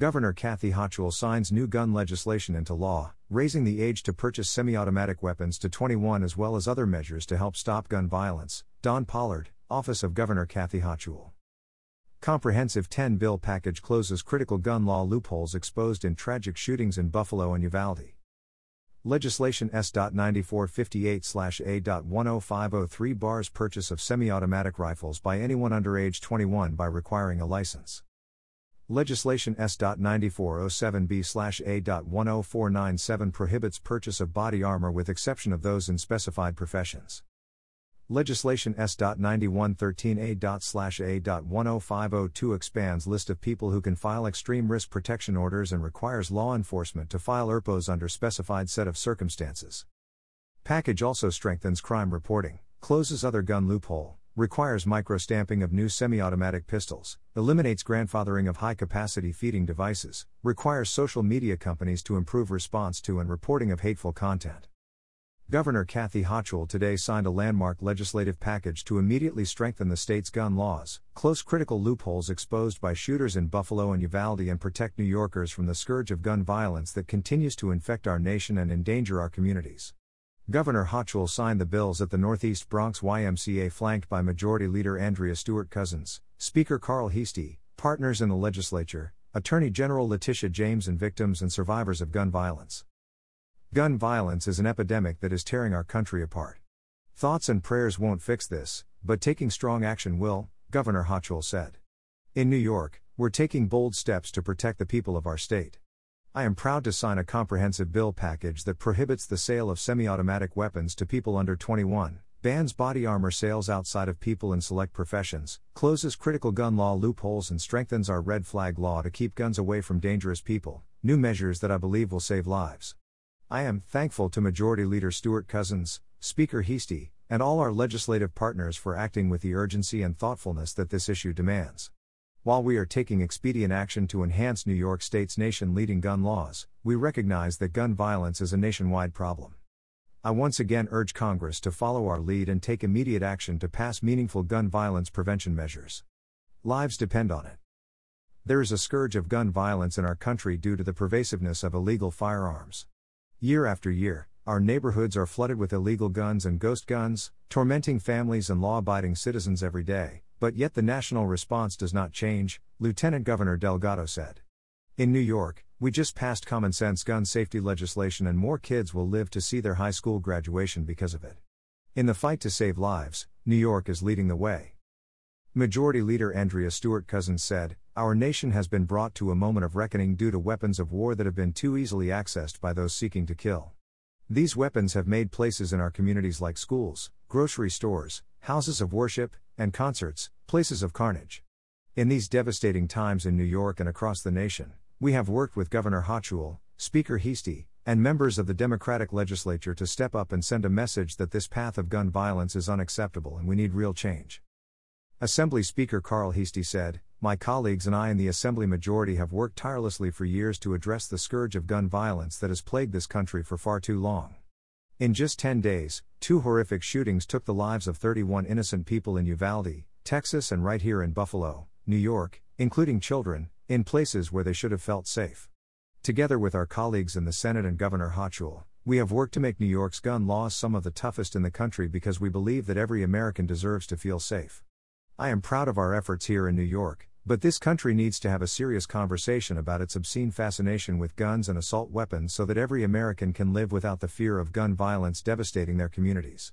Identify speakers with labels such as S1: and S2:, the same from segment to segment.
S1: Governor Kathy Hochul signs new gun legislation into law, raising the age to purchase semi automatic weapons to 21 as well as other measures to help stop gun violence. Don Pollard, Office of Governor Kathy Hochul. Comprehensive 10 bill package closes critical gun law loopholes exposed in tragic shootings in Buffalo and Uvalde. Legislation S.9458/A.10503 bars purchase of semi-automatic rifles by anyone under age 21 by requiring a license. Legislation S.9407B/A.10497 prohibits purchase of body armor with exception of those in specified professions. Legislation S.9113A.A.10502 expands list of people who can file extreme risk protection orders and requires law enforcement to file ERPOs under specified set of circumstances. Package also strengthens crime reporting, closes other gun loophole, requires microstamping of new semi automatic pistols, eliminates grandfathering of high capacity feeding devices, requires social media companies to improve response to and reporting of hateful content. Governor Kathy Hochul today signed a landmark legislative package to immediately strengthen the state's gun laws, close critical loopholes exposed by shooters in Buffalo and Uvalde, and protect New Yorkers from the scourge of gun violence that continues to infect our nation and endanger our communities. Governor Hochul signed the bills at the Northeast Bronx YMCA flanked by Majority Leader Andrea Stewart Cousins, Speaker Carl Heastie, partners in the legislature, Attorney General Letitia James, and victims and survivors of gun violence. Gun violence is an epidemic that is tearing our country apart. Thoughts and prayers won't fix this, but taking strong action will, Governor Hochul said. In New York, we're taking bold steps to protect the people of our state. I am proud to sign a comprehensive bill package that prohibits the sale of semi automatic weapons to people under 21, bans body armor sales outside of people in select professions, closes critical gun law loopholes, and strengthens our red flag law to keep guns away from dangerous people, new measures that I believe will save lives. I am thankful to Majority Leader Stewart Cousins, Speaker Heastie, and all our legislative partners for acting with the urgency and thoughtfulness that this issue demands. While we are taking expedient action to enhance New York State's nation leading gun laws, we recognize that gun violence is a nationwide problem. I once again urge Congress to follow our lead and take immediate action to pass meaningful gun violence prevention measures. Lives depend on it. There is a scourge of gun violence in our country due to the pervasiveness of illegal firearms. Year after year, our neighborhoods are flooded with illegal guns and ghost guns, tormenting families and law abiding citizens every day, but yet the national response does not change, Lieutenant Governor Delgado said. In New York, we just passed common sense gun safety legislation and more kids will live to see their high school graduation because of it. In the fight to save lives, New York is leading the way. Majority Leader Andrea Stewart Cousins said, Our nation has been brought to a moment of reckoning due to weapons of war that have been too easily accessed by those seeking to kill. These weapons have made places in our communities like schools, grocery stores, houses of worship, and concerts, places of carnage. In these devastating times in New York and across the nation, we have worked with Governor Hochul, Speaker Heastie, and members of the Democratic legislature to step up and send a message that this path of gun violence is unacceptable and we need real change. Assembly Speaker Carl Heastie said, My colleagues and I in the Assembly majority have worked tirelessly for years to address the scourge of gun violence that has plagued this country for far too long. In just 10 days, two horrific shootings took the lives of 31 innocent people in Uvalde, Texas, and right here in Buffalo, New York, including children, in places where they should have felt safe. Together with our colleagues in the Senate and Governor Hochul, we have worked to make New York's gun laws some of the toughest in the country because we believe that every American deserves to feel safe. I am proud of our efforts here in New York, but this country needs to have a serious conversation about its obscene fascination with guns and assault weapons so that every American can live without the fear of gun violence devastating their communities.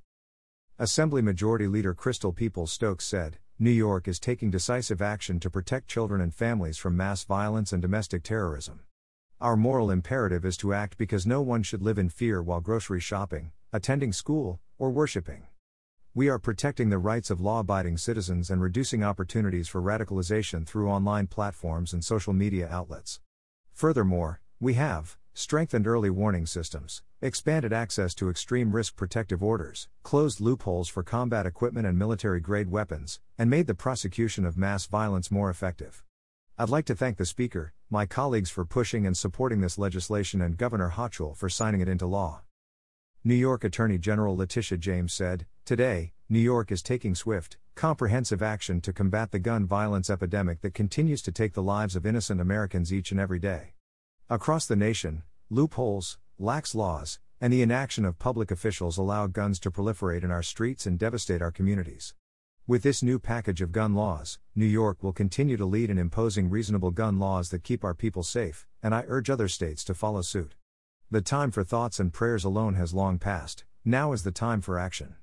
S1: Assembly Majority Leader Crystal Peoples Stokes said, New York is taking decisive action to protect children and families from mass violence and domestic terrorism. Our moral imperative is to act because no one should live in fear while grocery shopping, attending school, or worshiping. We are protecting the rights of law abiding citizens and reducing opportunities for radicalization through online platforms and social media outlets. Furthermore, we have strengthened early warning systems, expanded access to extreme risk protective orders, closed loopholes for combat equipment and military grade weapons, and made the prosecution of mass violence more effective. I'd like to thank the Speaker, my colleagues for pushing and supporting this legislation, and Governor Hochul for signing it into law. New York Attorney General Letitia James said, Today, New York is taking swift, comprehensive action to combat the gun violence epidemic that continues to take the lives of innocent Americans each and every day. Across the nation, loopholes, lax laws, and the inaction of public officials allow guns to proliferate in our streets and devastate our communities. With this new package of gun laws, New York will continue to lead in imposing reasonable gun laws that keep our people safe, and I urge other states to follow suit. The time for thoughts and prayers alone has long passed, now is the time for action.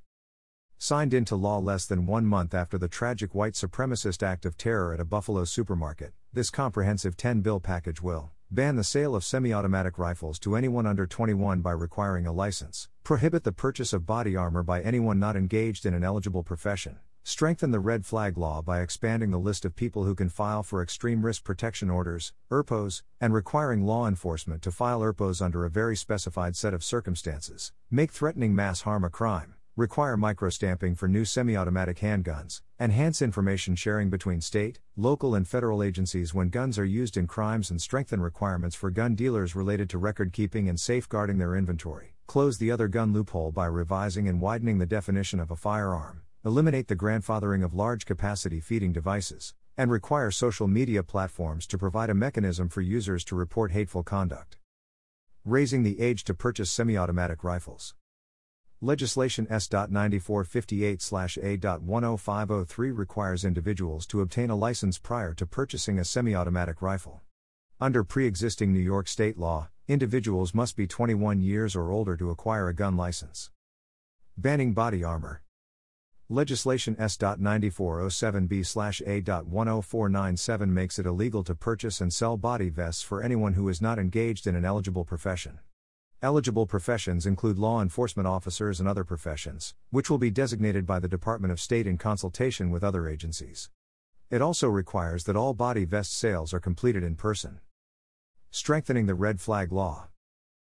S1: Signed into law less than one month after the tragic white supremacist act of terror at a Buffalo supermarket, this comprehensive 10 bill package will ban the sale of semi automatic rifles to anyone under 21 by requiring a license, prohibit the purchase of body armor by anyone not engaged in an eligible profession, strengthen the red flag law by expanding the list of people who can file for extreme risk protection orders, ERPOs, and requiring law enforcement to file ERPOs under a very specified set of circumstances, make threatening mass harm a crime require microstamping for new semi automatic handguns, enhance information sharing between state, local, and federal agencies when guns are used in crimes, and strengthen requirements for gun dealers related to record keeping and safeguarding their inventory, close the other gun loophole by revising and widening the definition of a firearm, eliminate the grandfathering of large capacity feeding devices, and require social media platforms to provide a mechanism for users to report hateful conduct. Raising the age to purchase semi automatic rifles. Legislation S.9458/A.10503 requires individuals to obtain a license prior to purchasing a semi-automatic rifle. Under pre-existing New York state law, individuals must be 21 years or older to acquire a gun license. Banning body armor. Legislation S.9407B/A.10497 makes it illegal to purchase and sell body vests for anyone who is not engaged in an eligible profession. Eligible professions include law enforcement officers and other professions, which will be designated by the Department of State in consultation with other agencies. It also requires that all body vest sales are completed in person. Strengthening the red flag law.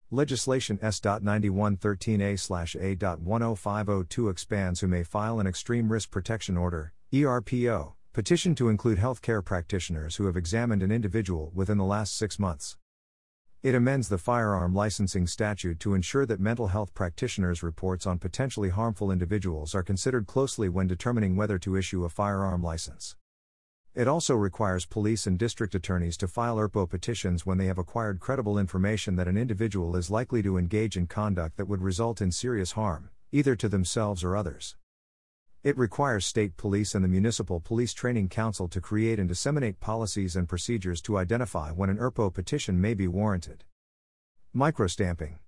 S1: Legislation S.9113A/A.10502 expands who may file an extreme risk protection order (ERPO) petition to include healthcare practitioners who have examined an individual within the last 6 months. It amends the firearm licensing statute to ensure that mental health practitioners' reports on potentially harmful individuals are considered closely when determining whether to issue a firearm license. It also requires police and district attorneys to file ERPO petitions when they have acquired credible information that an individual is likely to engage in conduct that would result in serious harm, either to themselves or others. It requires state police and the Municipal Police Training Council to create and disseminate policies and procedures to identify when an ERPO petition may be warranted. Microstamping.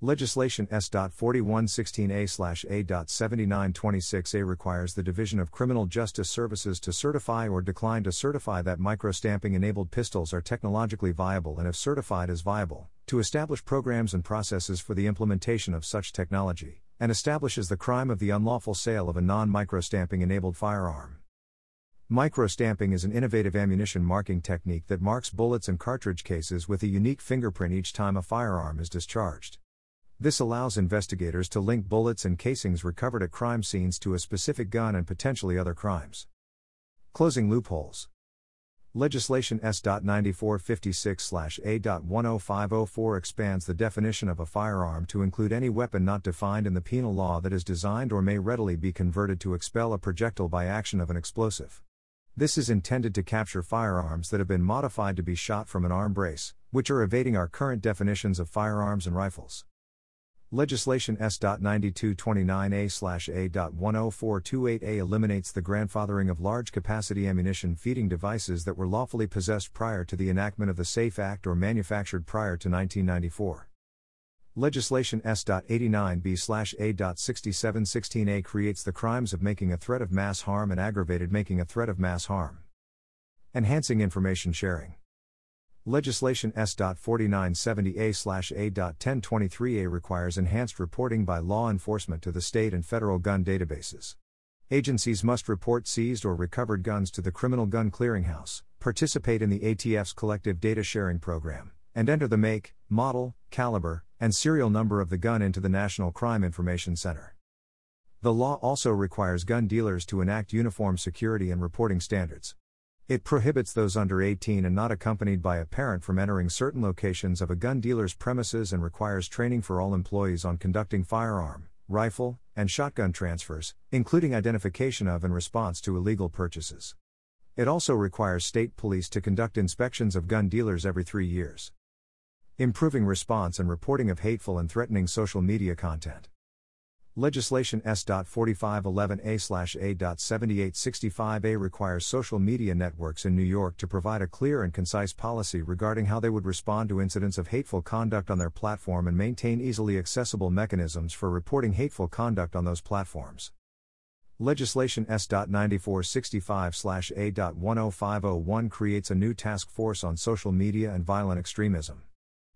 S1: Legislation S.4116A/A.7926A requires the Division of Criminal Justice Services to certify or decline to certify that microstamping enabled pistols are technologically viable and if certified as viable, to establish programs and processes for the implementation of such technology and establishes the crime of the unlawful sale of a non microstamping enabled firearm. Microstamping is an innovative ammunition marking technique that marks bullets and cartridge cases with a unique fingerprint each time a firearm is discharged. This allows investigators to link bullets and casings recovered at crime scenes to a specific gun and potentially other crimes. Closing loopholes. Legislation S.9456/A.10504 expands the definition of a firearm to include any weapon not defined in the penal law that is designed or may readily be converted to expel a projectile by action of an explosive. This is intended to capture firearms that have been modified to be shot from an arm brace, which are evading our current definitions of firearms and rifles. Legislation S.9229A/A.10428A eliminates the grandfathering of large capacity ammunition feeding devices that were lawfully possessed prior to the enactment of the SAFE Act or manufactured prior to 1994. Legislation S.89B/A.6716A creates the crimes of making a threat of mass harm and aggravated making a threat of mass harm. Enhancing information sharing. Legislation S.4970A/A.1023A requires enhanced reporting by law enforcement to the state and federal gun databases. Agencies must report seized or recovered guns to the Criminal Gun Clearinghouse, participate in the ATF's collective data sharing program, and enter the make, model, caliber, and serial number of the gun into the National Crime Information Center. The law also requires gun dealers to enact uniform security and reporting standards. It prohibits those under 18 and not accompanied by a parent from entering certain locations of a gun dealer's premises and requires training for all employees on conducting firearm, rifle, and shotgun transfers, including identification of and response to illegal purchases. It also requires state police to conduct inspections of gun dealers every three years. Improving response and reporting of hateful and threatening social media content. Legislation S.4511A/A.7865A requires social media networks in New York to provide a clear and concise policy regarding how they would respond to incidents of hateful conduct on their platform and maintain easily accessible mechanisms for reporting hateful conduct on those platforms. Legislation S.9465/A.10501 creates a new task force on social media and violent extremism.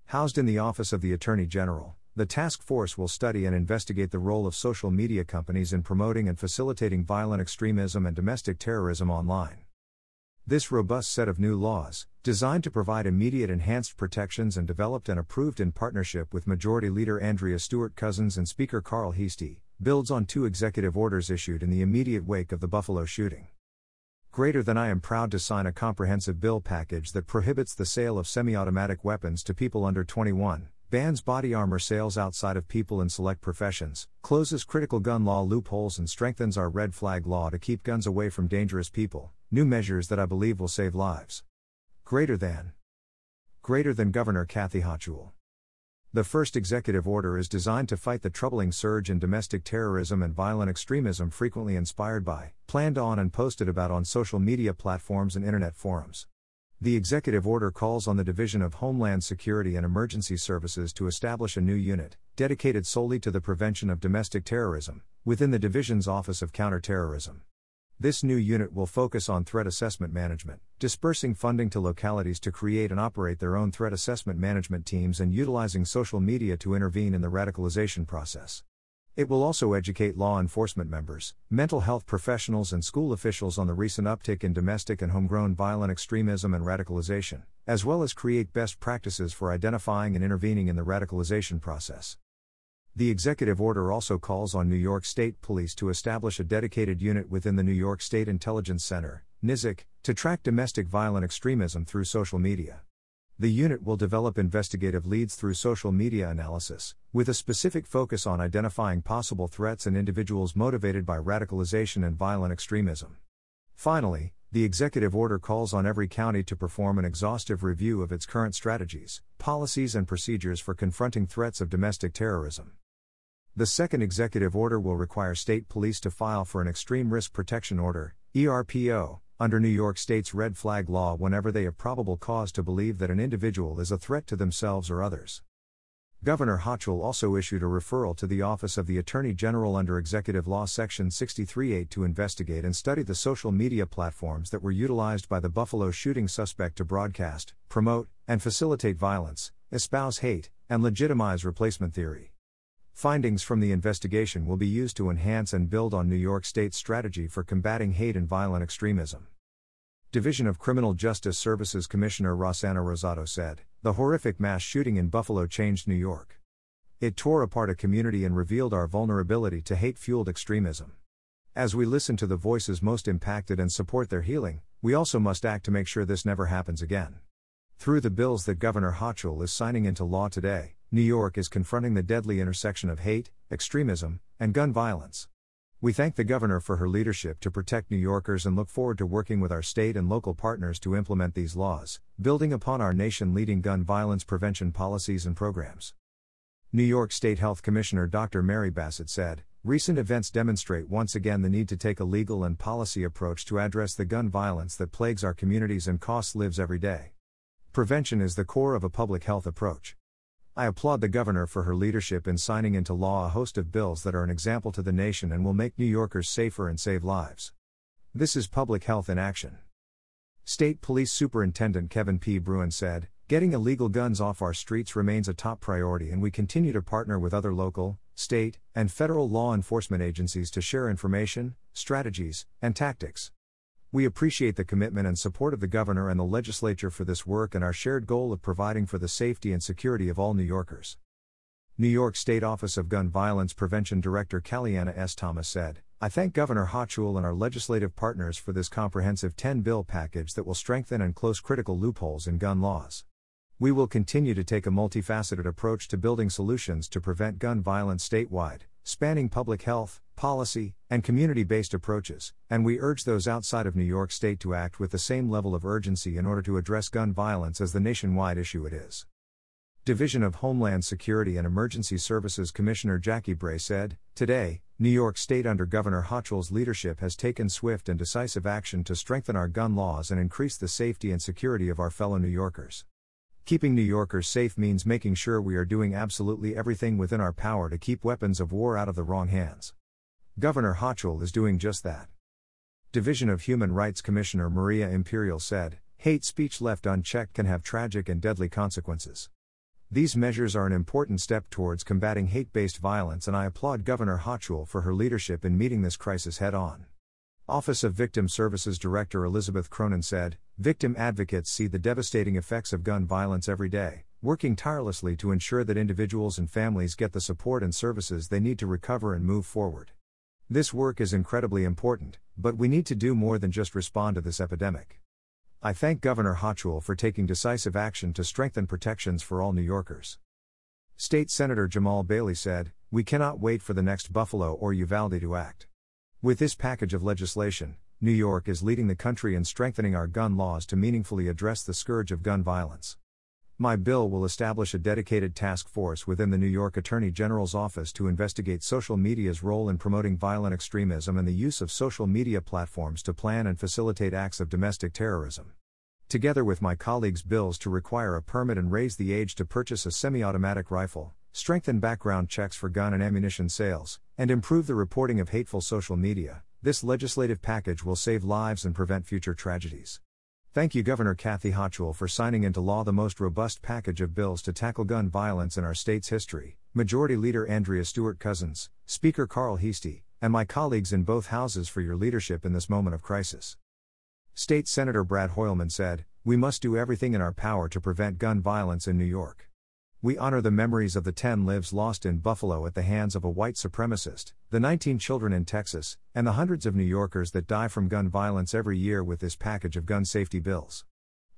S1: Housed in the Office of the Attorney General, the task force will study and investigate the role of social media companies in promoting and facilitating violent extremism and domestic terrorism online. This robust set of new laws, designed to provide immediate enhanced protections and developed and approved in partnership with Majority Leader Andrea Stewart Cousins and Speaker Carl Heastie, builds on two executive orders issued in the immediate wake of the Buffalo shooting. Greater than I am proud to sign a comprehensive bill package that prohibits the sale of semi automatic weapons to people under 21, bans body armor sales outside of people in select professions, closes critical gun law loopholes, and strengthens our red flag law to keep guns away from dangerous people, new measures that I believe will save lives. Greater than. Greater than Governor Kathy Hochul. The first executive order is designed to fight the troubling surge in domestic terrorism and violent extremism frequently inspired by, planned on, and posted about on social media platforms and internet forums. The executive order calls on the Division of Homeland Security and Emergency Services to establish a new unit, dedicated solely to the prevention of domestic terrorism, within the Division's Office of Counterterrorism. This new unit will focus on threat assessment management, dispersing funding to localities to create and operate their own threat assessment management teams and utilizing social media to intervene in the radicalization process. It will also educate law enforcement members, mental health professionals, and school officials on the recent uptick in domestic and homegrown violent extremism and radicalization, as well as create best practices for identifying and intervening in the radicalization process. The executive order also calls on New York State Police to establish a dedicated unit within the New York State Intelligence Center, NYSIC, to track domestic violent extremism through social media. The unit will develop investigative leads through social media analysis, with a specific focus on identifying possible threats and individuals motivated by radicalization and violent extremism. Finally, the executive order calls on every county to perform an exhaustive review of its current strategies, policies, and procedures for confronting threats of domestic terrorism. The second executive order will require state police to file for an Extreme Risk Protection Order, ERPO, under New York State's red flag law whenever they have probable cause to believe that an individual is a threat to themselves or others. Governor Hochul also issued a referral to the Office of the Attorney General under Executive Law Section 63.8 to investigate and study the social media platforms that were utilized by the Buffalo shooting suspect to broadcast, promote, and facilitate violence, espouse hate, and legitimize replacement theory. Findings from the investigation will be used to enhance and build on New York State's strategy for combating hate and violent extremism. Division of Criminal Justice Services Commissioner Rossana Rosado said The horrific mass shooting in Buffalo changed New York. It tore apart a community and revealed our vulnerability to hate fueled extremism. As we listen to the voices most impacted and support their healing, we also must act to make sure this never happens again. Through the bills that Governor Hochul is signing into law today, New York is confronting the deadly intersection of hate, extremism, and gun violence. We thank the Governor for her leadership to protect New Yorkers and look forward to working with our state and local partners to implement these laws, building upon our nation leading gun violence prevention policies and programs. New York State Health Commissioner Dr. Mary Bassett said, Recent events demonstrate once again the need to take a legal and policy approach to address the gun violence that plagues our communities and costs lives every day. Prevention is the core of a public health approach. I applaud the governor for her leadership in signing into law a host of bills that are an example to the nation and will make New Yorkers safer and save lives. This is public health in action. State Police Superintendent Kevin P. Bruen said, Getting illegal guns off our streets remains a top priority, and we continue to partner with other local, state, and federal law enforcement agencies to share information, strategies, and tactics. We appreciate the commitment and support of the Governor and the Legislature for this work and our shared goal of providing for the safety and security of all New Yorkers. New York State Office of Gun Violence Prevention Director Caliana S. Thomas said, I thank Governor Hochul and our legislative partners for this comprehensive 10 bill package that will strengthen and close critical loopholes in gun laws. We will continue to take a multifaceted approach to building solutions to prevent gun violence statewide, spanning public health, policy, and community based approaches, and we urge those outside of New York State to act with the same level of urgency in order to address gun violence as the nationwide issue it is. Division of Homeland Security and Emergency Services Commissioner Jackie Bray said, Today, New York State under Governor Hochul's leadership has taken swift and decisive action to strengthen our gun laws and increase the safety and security of our fellow New Yorkers. Keeping New Yorkers safe means making sure we are doing absolutely everything within our power to keep weapons of war out of the wrong hands. Governor Hochul is doing just that. Division of Human Rights Commissioner Maria Imperial said, Hate speech left unchecked can have tragic and deadly consequences. These measures are an important step towards combating hate based violence, and I applaud Governor Hochul for her leadership in meeting this crisis head on. Office of Victim Services Director Elizabeth Cronin said, Victim advocates see the devastating effects of gun violence every day, working tirelessly to ensure that individuals and families get the support and services they need to recover and move forward. This work is incredibly important, but we need to do more than just respond to this epidemic. I thank Governor Hochul for taking decisive action to strengthen protections for all New Yorkers. State Senator Jamaal Bailey said, We cannot wait for the next Buffalo or Uvalde to act. With this package of legislation, New York is leading the country in strengthening our gun laws to meaningfully address the scourge of gun violence. My bill will establish a dedicated task force within the New York Attorney General's office to investigate social media's role in promoting violent extremism and the use of social media platforms to plan and facilitate acts of domestic terrorism. Together with my colleagues' bills to require a permit and raise the age to purchase a semi automatic rifle, strengthen background checks for gun and ammunition sales, and improve the reporting of hateful social media, this legislative package will save lives and prevent future tragedies. Thank you, Governor Kathy Hochul, for signing into law the most robust package of bills to tackle gun violence in our state's history. Majority Leader Andrea Stewart Cousins, Speaker Carl Heastie, and my colleagues in both houses for your leadership in this moment of crisis. State Senator Brad Hoylman said, We must do everything in our power to prevent gun violence in New York. We honor the memories of the 10 lives lost in Buffalo at the hands of a white supremacist, the 19 children in Texas, and the hundreds of New Yorkers that die from gun violence every year with this package of gun safety bills.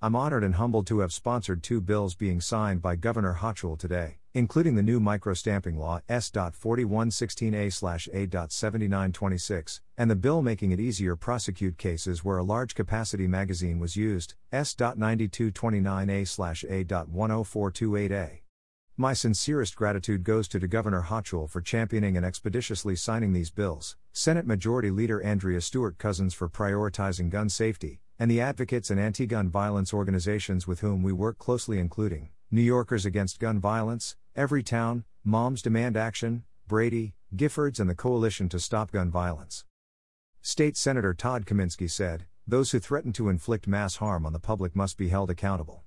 S1: I'm honored and humbled to have sponsored two bills being signed by Governor Hochul today, including the new microstamping law S.4116A/A.7926 and the bill making it easier prosecute cases where a large capacity magazine was used, S.9229A/A.10428A. My sincerest gratitude goes to, to Governor Hochul for championing and expeditiously signing these bills, Senate Majority Leader Andrea Stewart Cousins for prioritizing gun safety, and the advocates and anti gun violence organizations with whom we work closely, including New Yorkers Against Gun Violence, Everytown, Moms Demand Action, Brady, Giffords, and the Coalition to Stop Gun Violence. State Senator Todd Kaminsky said, Those who threaten to inflict mass harm on the public must be held accountable.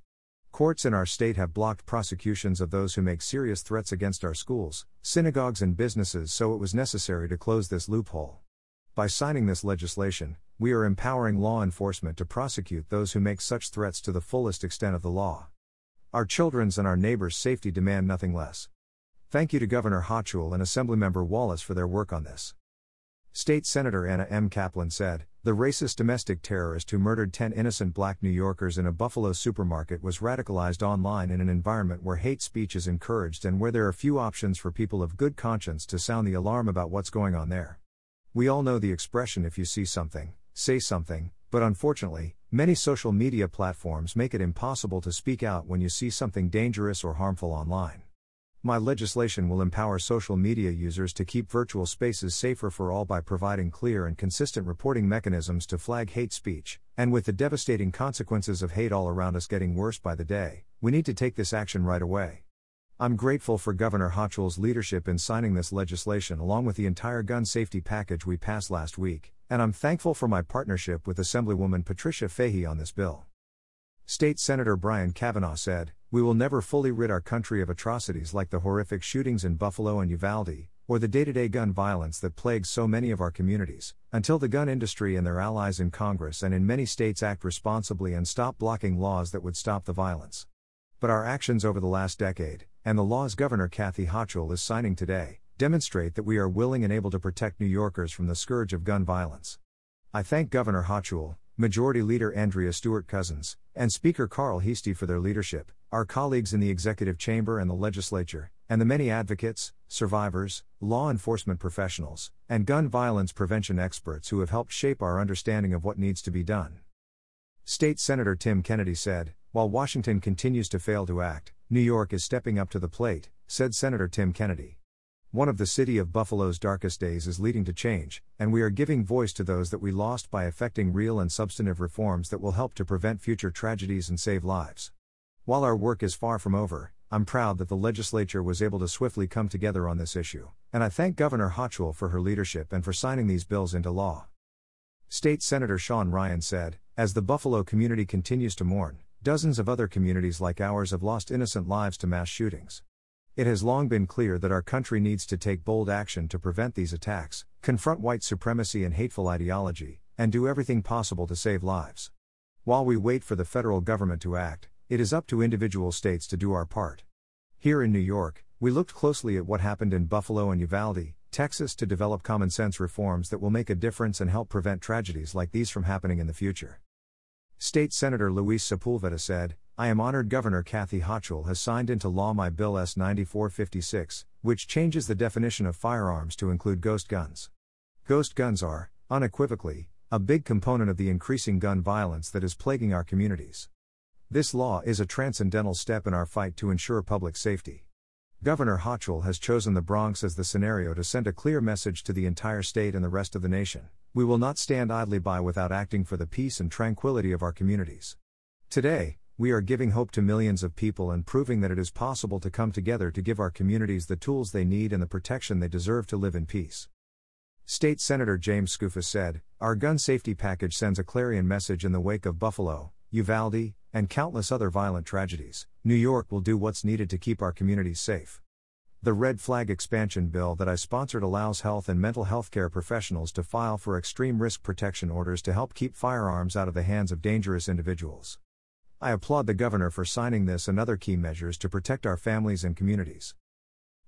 S1: Courts in our state have blocked prosecutions of those who make serious threats against our schools, synagogues, and businesses, so it was necessary to close this loophole. By signing this legislation, we are empowering law enforcement to prosecute those who make such threats to the fullest extent of the law. Our children's and our neighbors' safety demand nothing less. Thank you to Governor Hochul and Assemblymember Wallace for their work on this. State Senator Anna M. Kaplan said, The racist domestic terrorist who murdered 10 innocent black New Yorkers in a Buffalo supermarket was radicalized online in an environment where hate speech is encouraged and where there are few options for people of good conscience to sound the alarm about what's going on there. We all know the expression if you see something, say something, but unfortunately, many social media platforms make it impossible to speak out when you see something dangerous or harmful online. My legislation will empower social media users to keep virtual spaces safer for all by providing clear and consistent reporting mechanisms to flag hate speech. And with the devastating consequences of hate all around us getting worse by the day, we need to take this action right away. I'm grateful for Governor Hochul's leadership in signing this legislation along with the entire gun safety package we passed last week, and I'm thankful for my partnership with Assemblywoman Patricia Fahy on this bill. State Senator Brian Kavanagh said, we will never fully rid our country of atrocities like the horrific shootings in Buffalo and Uvalde, or the day to day gun violence that plagues so many of our communities, until the gun industry and their allies in Congress and in many states act responsibly and stop blocking laws that would stop the violence. But our actions over the last decade, and the laws Governor Kathy Hochul is signing today, demonstrate that we are willing and able to protect New Yorkers from the scourge of gun violence. I thank Governor Hochul, Majority Leader Andrea Stewart Cousins, and Speaker Carl Heastie for their leadership, our colleagues in the executive chamber and the legislature, and the many advocates, survivors, law enforcement professionals, and gun violence prevention experts who have helped shape our understanding of what needs to be done. State Senator Tim Kennedy said, While Washington continues to fail to act, New York is stepping up to the plate, said Senator Tim Kennedy. One of the city of Buffalo's darkest days is leading to change, and we are giving voice to those that we lost by effecting real and substantive reforms that will help to prevent future tragedies and save lives. While our work is far from over, I'm proud that the legislature was able to swiftly come together on this issue, and I thank Governor Hochul for her leadership and for signing these bills into law. State Senator Sean Ryan said, As the Buffalo community continues to mourn, dozens of other communities like ours have lost innocent lives to mass shootings. It has long been clear that our country needs to take bold action to prevent these attacks, confront white supremacy and hateful ideology, and do everything possible to save lives. While we wait for the federal government to act, it is up to individual states to do our part. Here in New York, we looked closely at what happened in Buffalo and Uvalde, Texas to develop common sense reforms that will make a difference and help prevent tragedies like these from happening in the future. State Senator Luis Sepulveda said, I am honored Governor Kathy Hochul has signed into law my Bill S 9456, which changes the definition of firearms to include ghost guns. Ghost guns are, unequivocally, a big component of the increasing gun violence that is plaguing our communities. This law is a transcendental step in our fight to ensure public safety. Governor Hochul has chosen the Bronx as the scenario to send a clear message to the entire state and the rest of the nation. We will not stand idly by without acting for the peace and tranquility of our communities. Today, we are giving hope to millions of people and proving that it is possible to come together to give our communities the tools they need and the protection they deserve to live in peace. State Senator James Skoufis said, Our gun safety package sends a clarion message in the wake of Buffalo, Uvalde, and countless other violent tragedies. New York will do what's needed to keep our communities safe. The Red Flag Expansion Bill that I sponsored allows health and mental health care professionals to file for extreme risk protection orders to help keep firearms out of the hands of dangerous individuals. I applaud the governor for signing this and other key measures to protect our families and communities.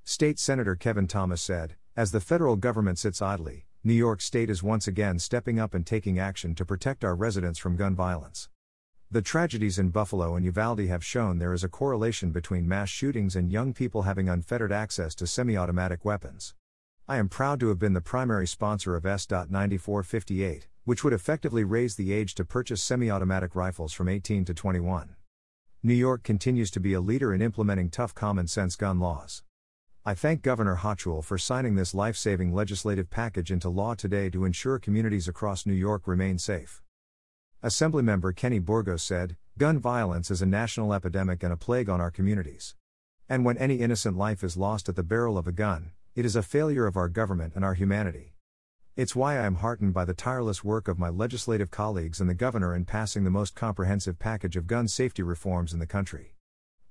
S1: State Senator Kevin Thomas said, As the federal government sits idly, New York State is once again stepping up and taking action to protect our residents from gun violence. The tragedies in Buffalo and Uvalde have shown there is a correlation between mass shootings and young people having unfettered access to semi automatic weapons. I am proud to have been the primary sponsor of S. 9458, which would effectively raise the age to purchase semi automatic rifles from 18 to 21. New York continues to be a leader in implementing tough common sense gun laws. I thank Governor Hochul for signing this life saving legislative package into law today to ensure communities across New York remain safe. Assemblymember Kenny Burgos said, Gun violence is a national epidemic and a plague on our communities. And when any innocent life is lost at the barrel of a gun, it is a failure of our government and our humanity. It's why I am heartened by the tireless work of my legislative colleagues and the governor in passing the most comprehensive package of gun safety reforms in the country.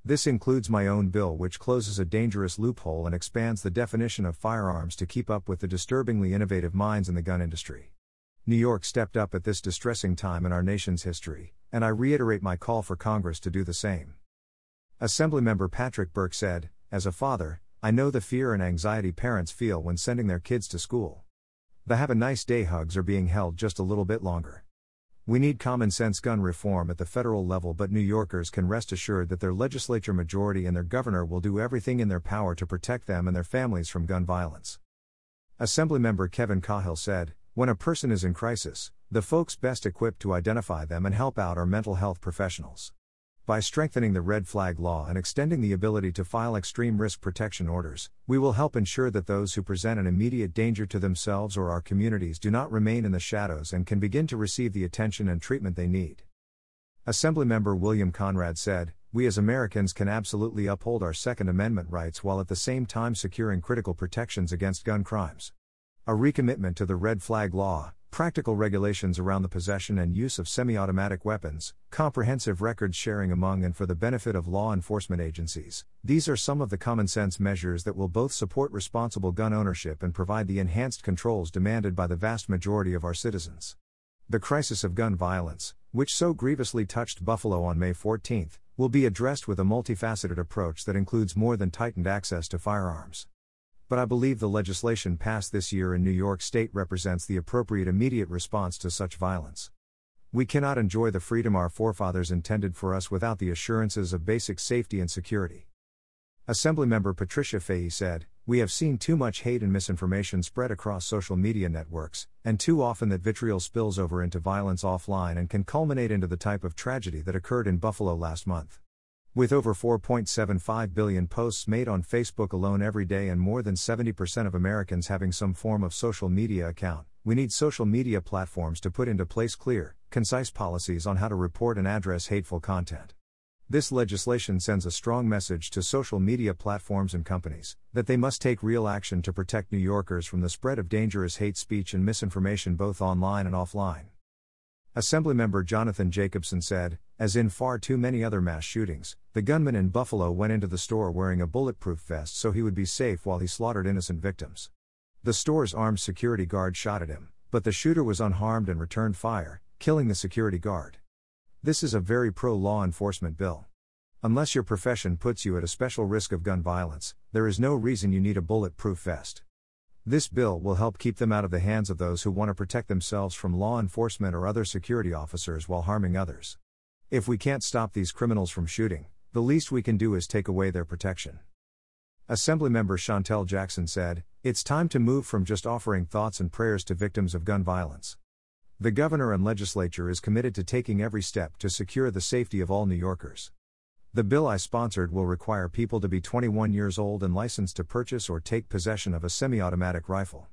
S1: This includes my own bill, which closes a dangerous loophole and expands the definition of firearms to keep up with the disturbingly innovative minds in the gun industry. New York stepped up at this distressing time in our nation's history, and I reiterate my call for Congress to do the same. Assemblymember Patrick Burke said, As a father, I know the fear and anxiety parents feel when sending their kids to school. The have a nice day hugs are being held just a little bit longer. We need common sense gun reform at the federal level, but New Yorkers can rest assured that their legislature majority and their governor will do everything in their power to protect them and their families from gun violence. Assemblymember Kevin Cahill said, When a person is in crisis, the folks best equipped to identify them and help out are mental health professionals. By strengthening the red flag law and extending the ability to file extreme risk protection orders, we will help ensure that those who present an immediate danger to themselves or our communities do not remain in the shadows and can begin to receive the attention and treatment they need. Assemblymember William Conrad said, We as Americans can absolutely uphold our Second Amendment rights while at the same time securing critical protections against gun crimes. A recommitment to the red flag law, practical regulations around the possession and use of semi automatic weapons, comprehensive record sharing among and for the benefit of law enforcement agencies. These are some of the common sense measures that will both support responsible gun ownership and provide the enhanced controls demanded by the vast majority of our citizens. The crisis of gun violence, which so grievously touched Buffalo on May 14, will be addressed with a multifaceted approach that includes more than tightened access to firearms but I believe the legislation passed this year in New York State represents the appropriate immediate response to such violence. We cannot enjoy the freedom our forefathers intended for us without the assurances of basic safety and security. Assemblymember Patricia Fahy said, We have seen too much hate and misinformation spread across social media networks, and too often that vitriol spills over into violence offline and can culminate into the type of tragedy that occurred in Buffalo last month. With over 4.75 billion posts made on Facebook alone every day and more than 70% of Americans having some form of social media account, we need social media platforms to put into place clear, concise policies on how to report and address hateful content. This legislation sends a strong message to social media platforms and companies that they must take real action to protect New Yorkers from the spread of dangerous hate speech and misinformation both online and offline. Assemblymember Jonathan Jacobson said, as in far too many other mass shootings, the gunman in Buffalo went into the store wearing a bulletproof vest so he would be safe while he slaughtered innocent victims. The store's armed security guard shot at him, but the shooter was unharmed and returned fire, killing the security guard. This is a very pro law enforcement bill. Unless your profession puts you at a special risk of gun violence, there is no reason you need a bulletproof vest. This bill will help keep them out of the hands of those who want to protect themselves from law enforcement or other security officers while harming others. If we can't stop these criminals from shooting, the least we can do is take away their protection. Assemblymember Chantel Jackson said, It's time to move from just offering thoughts and prayers to victims of gun violence. The governor and legislature is committed to taking every step to secure the safety of all New Yorkers. The bill I sponsored will require people to be 21 years old and licensed to purchase or take possession of a semi automatic rifle.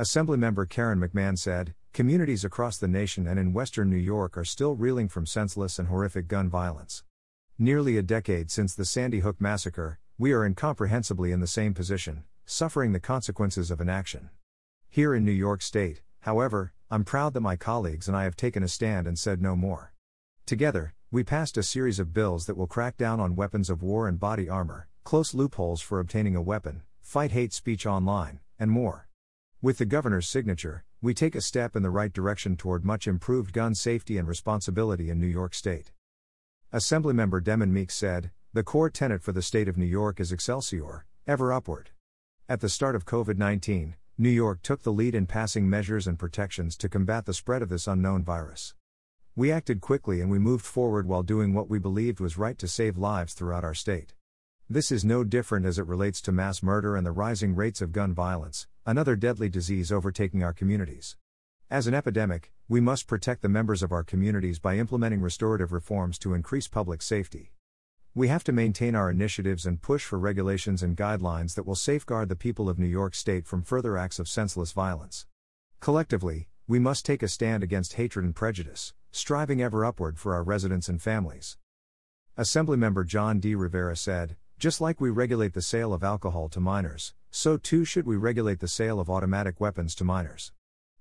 S1: Assemblymember Karen McMahon said, Communities across the nation and in western New York are still reeling from senseless and horrific gun violence. Nearly a decade since the Sandy Hook massacre, we are incomprehensibly in the same position, suffering the consequences of inaction. Here in New York State, however, I'm proud that my colleagues and I have taken a stand and said no more. Together, we passed a series of bills that will crack down on weapons of war and body armor, close loopholes for obtaining a weapon, fight hate speech online, and more. With the governor's signature, we take a step in the right direction toward much improved gun safety and responsibility in New York State. Assemblymember Demond Meeks said, The core tenet for the state of New York is Excelsior, ever upward. At the start of COVID 19, New York took the lead in passing measures and protections to combat the spread of this unknown virus. We acted quickly and we moved forward while doing what we believed was right to save lives throughout our state. This is no different as it relates to mass murder and the rising rates of gun violence, another deadly disease overtaking our communities. As an epidemic, we must protect the members of our communities by implementing restorative reforms to increase public safety. We have to maintain our initiatives and push for regulations and guidelines that will safeguard the people of New York State from further acts of senseless violence. Collectively, we must take a stand against hatred and prejudice, striving ever upward for our residents and families. Assemblymember John D. Rivera said, Just like we regulate the sale of alcohol to minors, so too should we regulate the sale of automatic weapons to minors.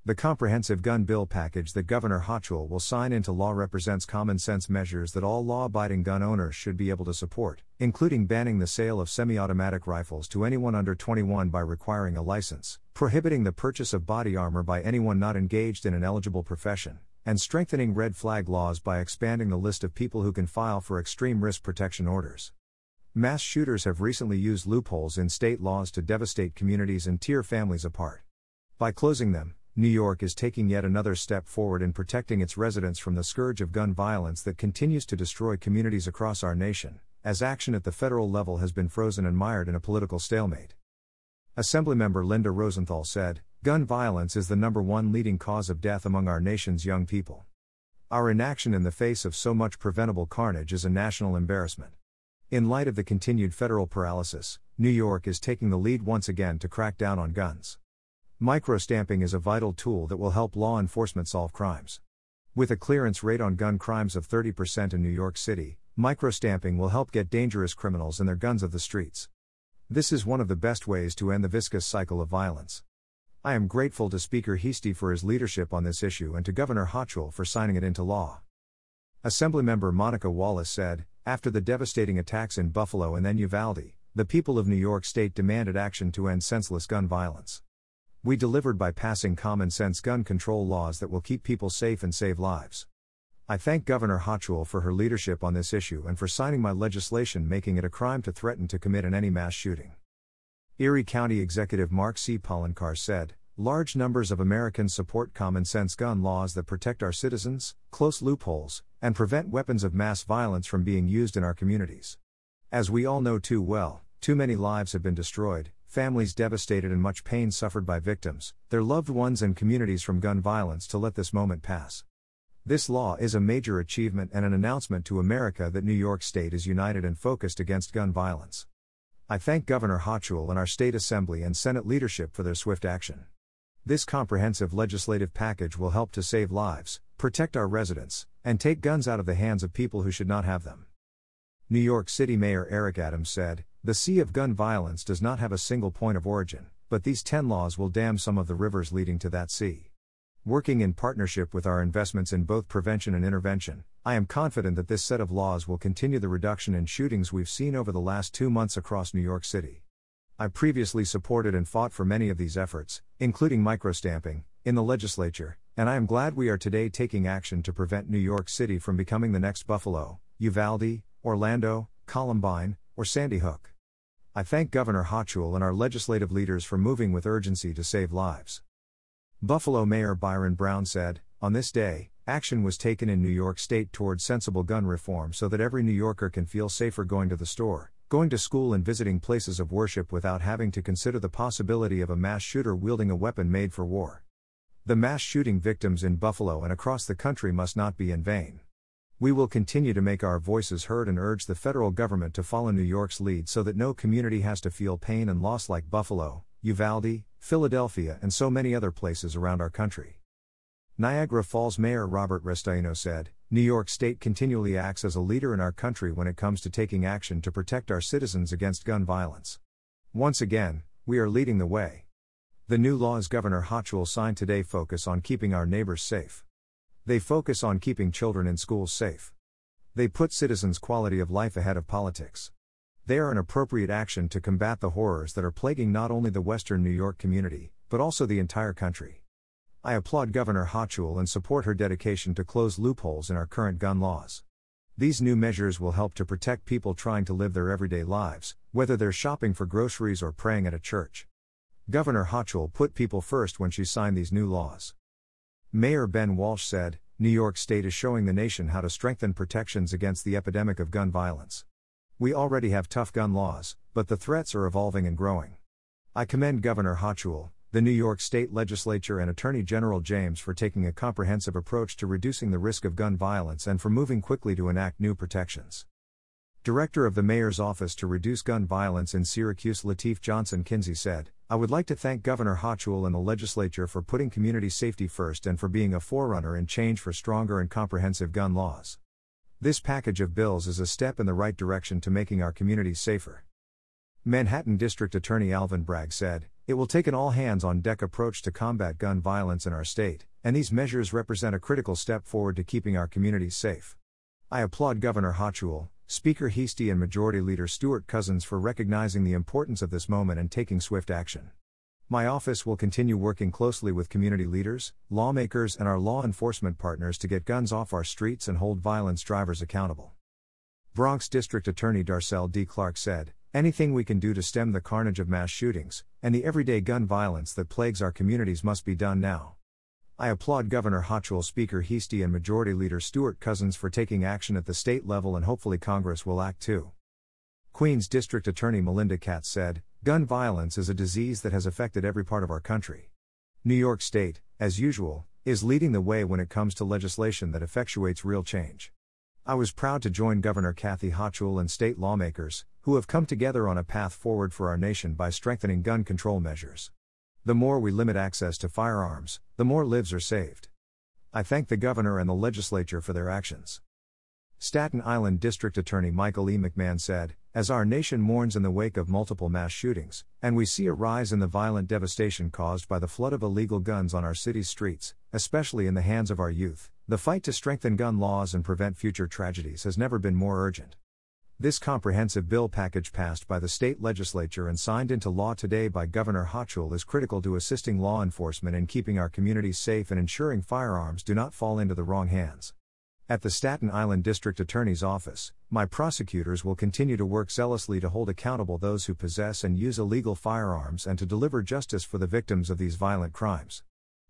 S1: The comprehensive gun bill package that Governor Hochul will sign into law represents common sense measures that all law abiding gun owners should be able to support, including banning the sale of semi automatic rifles to anyone under 21 by requiring a license, prohibiting the purchase of body armor by anyone not engaged in an eligible profession, and strengthening red flag laws by expanding the list of people who can file for extreme risk protection orders. Mass shooters have recently used loopholes in state laws to devastate communities and tear families apart. By closing them, New York is taking yet another step forward in protecting its residents from the scourge of gun violence that continues to destroy communities across our nation, as action at the federal level has been frozen and mired in a political stalemate. Assemblymember Linda Rosenthal said, Gun violence is the number one leading cause of death among our nation's young people. Our inaction in the face of so much preventable carnage is a national embarrassment. In light of the continued federal paralysis, New York is taking the lead once again to crack down on guns. Microstamping is a vital tool that will help law enforcement solve crimes. With a clearance rate on gun crimes of 30% in New York City, microstamping will help get dangerous criminals and their guns of the streets. This is one of the best ways to end the viscous cycle of violence. I am grateful to Speaker Heastie for his leadership on this issue and to Governor Hochul for signing it into law. Assemblymember Monica Wallace said, after the devastating attacks in Buffalo and then Uvalde, the people of New York State demanded action to end senseless gun violence. We delivered by passing common sense gun control laws that will keep people safe and save lives. I thank Governor Hochul for her leadership on this issue and for signing my legislation making it a crime to threaten to commit an any mass shooting. Erie County Executive Mark C. Poloncarz said, Large numbers of Americans support common sense gun laws that protect our citizens, close loopholes, and prevent weapons of mass violence from being used in our communities. As we all know too well, too many lives have been destroyed, families devastated, and much pain suffered by victims, their loved ones, and communities from gun violence to let this moment pass. This law is a major achievement and an announcement to America that New York State is united and focused against gun violence. I thank Governor Hochul and our state assembly and Senate leadership for their swift action. This comprehensive legislative package will help to save lives, protect our residents, and take guns out of the hands of people who should not have them. New York City Mayor Eric Adams said, The sea of gun violence does not have a single point of origin, but these 10 laws will dam some of the rivers leading to that sea. Working in partnership with our investments in both prevention and intervention, I am confident that this set of laws will continue the reduction in shootings we've seen over the last two months across New York City. I previously supported and fought for many of these efforts, including microstamping, in the legislature, and I am glad we are today taking action to prevent New York City from becoming the next Buffalo, Uvalde, Orlando, Columbine, or Sandy Hook. I thank Governor Hochul and our legislative leaders for moving with urgency to save lives. Buffalo Mayor Byron Brown said, On this day, action was taken in New York State toward sensible gun reform so that every New Yorker can feel safer going to the store, going to school, and visiting places of worship without having to consider the possibility of a mass shooter wielding a weapon made for war. The mass shooting victims in Buffalo and across the country must not be in vain. We will continue to make our voices heard and urge the federal government to follow New York's lead so that no community has to feel pain and loss like Buffalo, Uvalde, Philadelphia, and so many other places around our country. Niagara Falls Mayor Robert Restaino said, New York State continually acts as a leader in our country when it comes to taking action to protect our citizens against gun violence. Once again, we are leading the way. The new laws Governor Hochul signed today focus on keeping our neighbors safe. They focus on keeping children in schools safe. They put citizens' quality of life ahead of politics. They are an appropriate action to combat the horrors that are plaguing not only the Western New York community, but also the entire country. I applaud Governor Hochul and support her dedication to close loopholes in our current gun laws. These new measures will help to protect people trying to live their everyday lives, whether they're shopping for groceries or praying at a church. Governor Hochul put people first when she signed these new laws. Mayor Ben Walsh said, New York State is showing the nation how to strengthen protections against the epidemic of gun violence. We already have tough gun laws, but the threats are evolving and growing. I commend Governor Hochul, the New York State Legislature, and Attorney General James for taking a comprehensive approach to reducing the risk of gun violence and for moving quickly to enact new protections. Director of the Mayor's Office to Reduce Gun Violence in Syracuse Lateef Johnson Kinsey said, I would like to thank Governor Hochul and the legislature for putting community safety first and for being a forerunner in change for stronger and comprehensive gun laws. This package of bills is a step in the right direction to making our communities safer. Manhattan District Attorney Alvin Bragg said, It will take an all hands on deck approach to combat gun violence in our state, and these measures represent a critical step forward to keeping our communities safe. I applaud Governor Hochul, Speaker Heastie, and Majority Leader Stewart Cousins for recognizing the importance of this moment and taking swift action. My office will continue working closely with community leaders, lawmakers, and our law enforcement partners to get guns off our streets and hold violence drivers accountable. Bronx District Attorney Darcel D. Clark said, Anything we can do to stem the carnage of mass shootings and the everyday gun violence that plagues our communities must be done now. I applaud Governor Hochul, Speaker Heastie, and Majority Leader Stewart Cousins for taking action at the state level, and hopefully Congress will act too. Queens District Attorney Melinda Katz said, Gun violence is a disease that has affected every part of our country. New York State, as usual, is leading the way when it comes to legislation that effectuates real change. I was proud to join Governor Kathy Hochul and state lawmakers, who have come together on a path forward for our nation by strengthening gun control measures. The more we limit access to firearms, the more lives are saved. I thank the governor and the legislature for their actions. Staten Island District Attorney Michael E. McMahon said, As our nation mourns in the wake of multiple mass shootings, and we see a rise in the violent devastation caused by the flood of illegal guns on our city's streets, especially in the hands of our youth, the fight to strengthen gun laws and prevent future tragedies has never been more urgent. This comprehensive bill package passed by the state legislature and signed into law today by Governor Hochul is critical to assisting law enforcement in keeping our communities safe and ensuring firearms do not fall into the wrong hands. At the Staten Island District Attorney's Office, my prosecutors will continue to work zealously to hold accountable those who possess and use illegal firearms and to deliver justice for the victims of these violent crimes.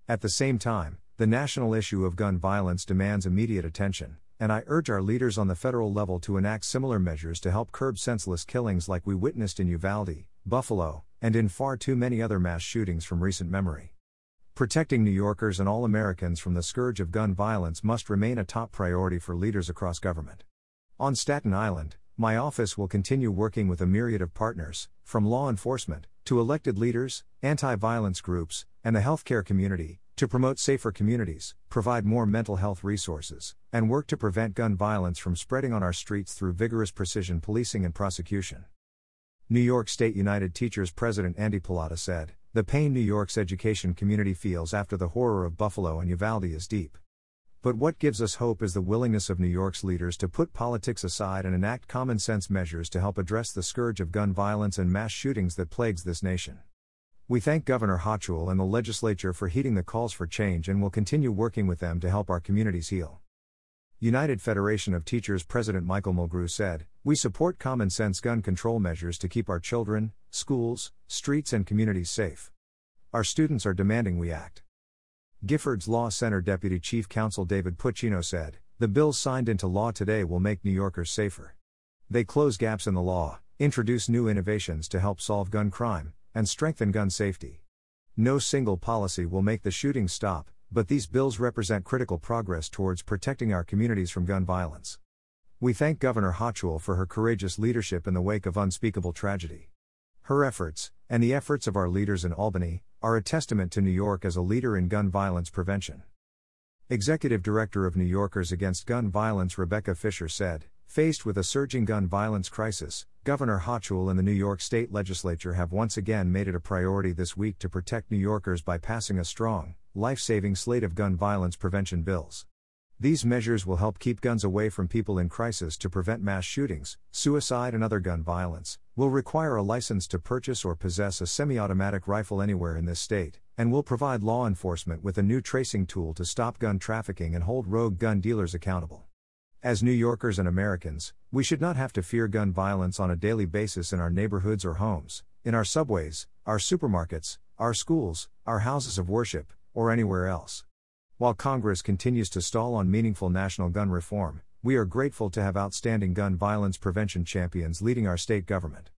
S1: At the same time, the national issue of gun violence demands immediate attention, and I urge our leaders on the federal level to enact similar measures to help curb senseless killings like we witnessed in Uvalde, Buffalo, and in far too many other mass shootings from recent memory. Protecting New Yorkers and all Americans from the scourge of gun violence must remain a top priority for leaders across government. On Staten Island, my office will continue working with a myriad of partners, from law enforcement, to elected leaders, anti violence groups, and the healthcare community, to promote safer communities, provide more mental health resources, and work to prevent gun violence from spreading on our streets through vigorous precision policing and prosecution. New York State United Teachers President Andy Pallotta said, The pain New York's education community feels after the horror of Buffalo and Uvalde is deep. But what gives us hope is the willingness of New York's leaders to put politics aside and enact common sense measures to help address the scourge of gun violence and mass shootings that plagues this nation. We thank Governor Hochul and the legislature for heeding the calls for change and will continue working with them to help our communities heal. United Federation of Teachers President Michael Mulgrew said, We support common sense gun control measures to keep our children, schools, streets, and communities safe. Our students are demanding we act. Giffords Law Center Deputy Chief Counsel David Pucino said, The bills signed into law today will make New Yorkers safer. They close gaps in the law, introduce new innovations to help solve gun crime, and strengthen gun safety. No single policy will make the shooting stop, but these bills represent critical progress towards protecting our communities from gun violence. We thank Governor Hochul for her courageous leadership in the wake of unspeakable tragedy. Her efforts, and the efforts of our leaders in Albany, are a testament to New York as a leader in gun violence prevention. Executive Director of New Yorkers Against Gun Violence Rebecca Fisher said, Faced with a surging gun violence crisis, Governor Hochul and the New York State Legislature have once again made it a priority this week to protect New Yorkers by passing a strong, life saving slate of gun violence prevention bills. These measures will help keep guns away from people in crisis to prevent mass shootings, suicide, and other gun violence, will require a license to purchase or possess a semi automatic rifle anywhere in this state, and will provide law enforcement with a new tracing tool to stop gun trafficking and hold rogue gun dealers accountable. As New Yorkers and Americans, we should not have to fear gun violence on a daily basis in our neighborhoods or homes, in our subways, our supermarkets, our schools, our houses of worship, or anywhere else. While Congress continues to stall on meaningful national gun reform, we are grateful to have outstanding gun violence prevention champions leading our state government.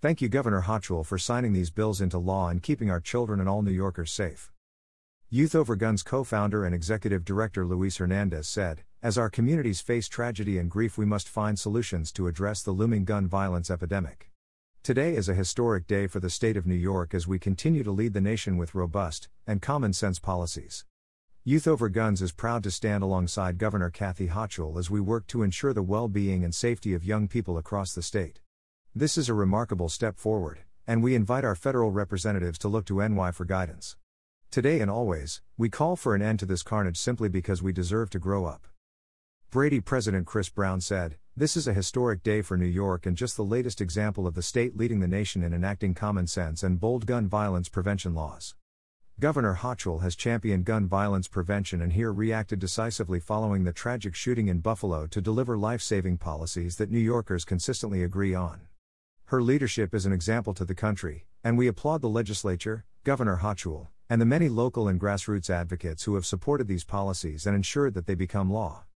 S1: Thank you, Governor Hochul, for signing these bills into law and keeping our children and all New Yorkers safe. Youth Over Guns co founder and executive director Luis Hernandez said, As our communities face tragedy and grief, we must find solutions to address the looming gun violence epidemic. Today is a historic day for the state of New York as we continue to lead the nation with robust and common sense policies. Youth Over Guns is proud to stand alongside Governor Kathy Hochul as we work to ensure the well being and safety of young people across the state. This is a remarkable step forward, and we invite our federal representatives to look to NY for guidance. Today and always, we call for an end to this carnage simply because we deserve to grow up. Brady President Chris Brown said, This is a historic day for New York and just the latest example of the state leading the nation in enacting common sense and bold gun violence prevention laws. Governor Hochul has championed gun violence prevention and here reacted decisively following the tragic shooting in Buffalo to deliver life saving policies that New Yorkers consistently agree on. Her leadership is an example to the country, and we applaud the legislature, Governor Hochul, and the many local and grassroots advocates who have supported these policies and ensured that they become law.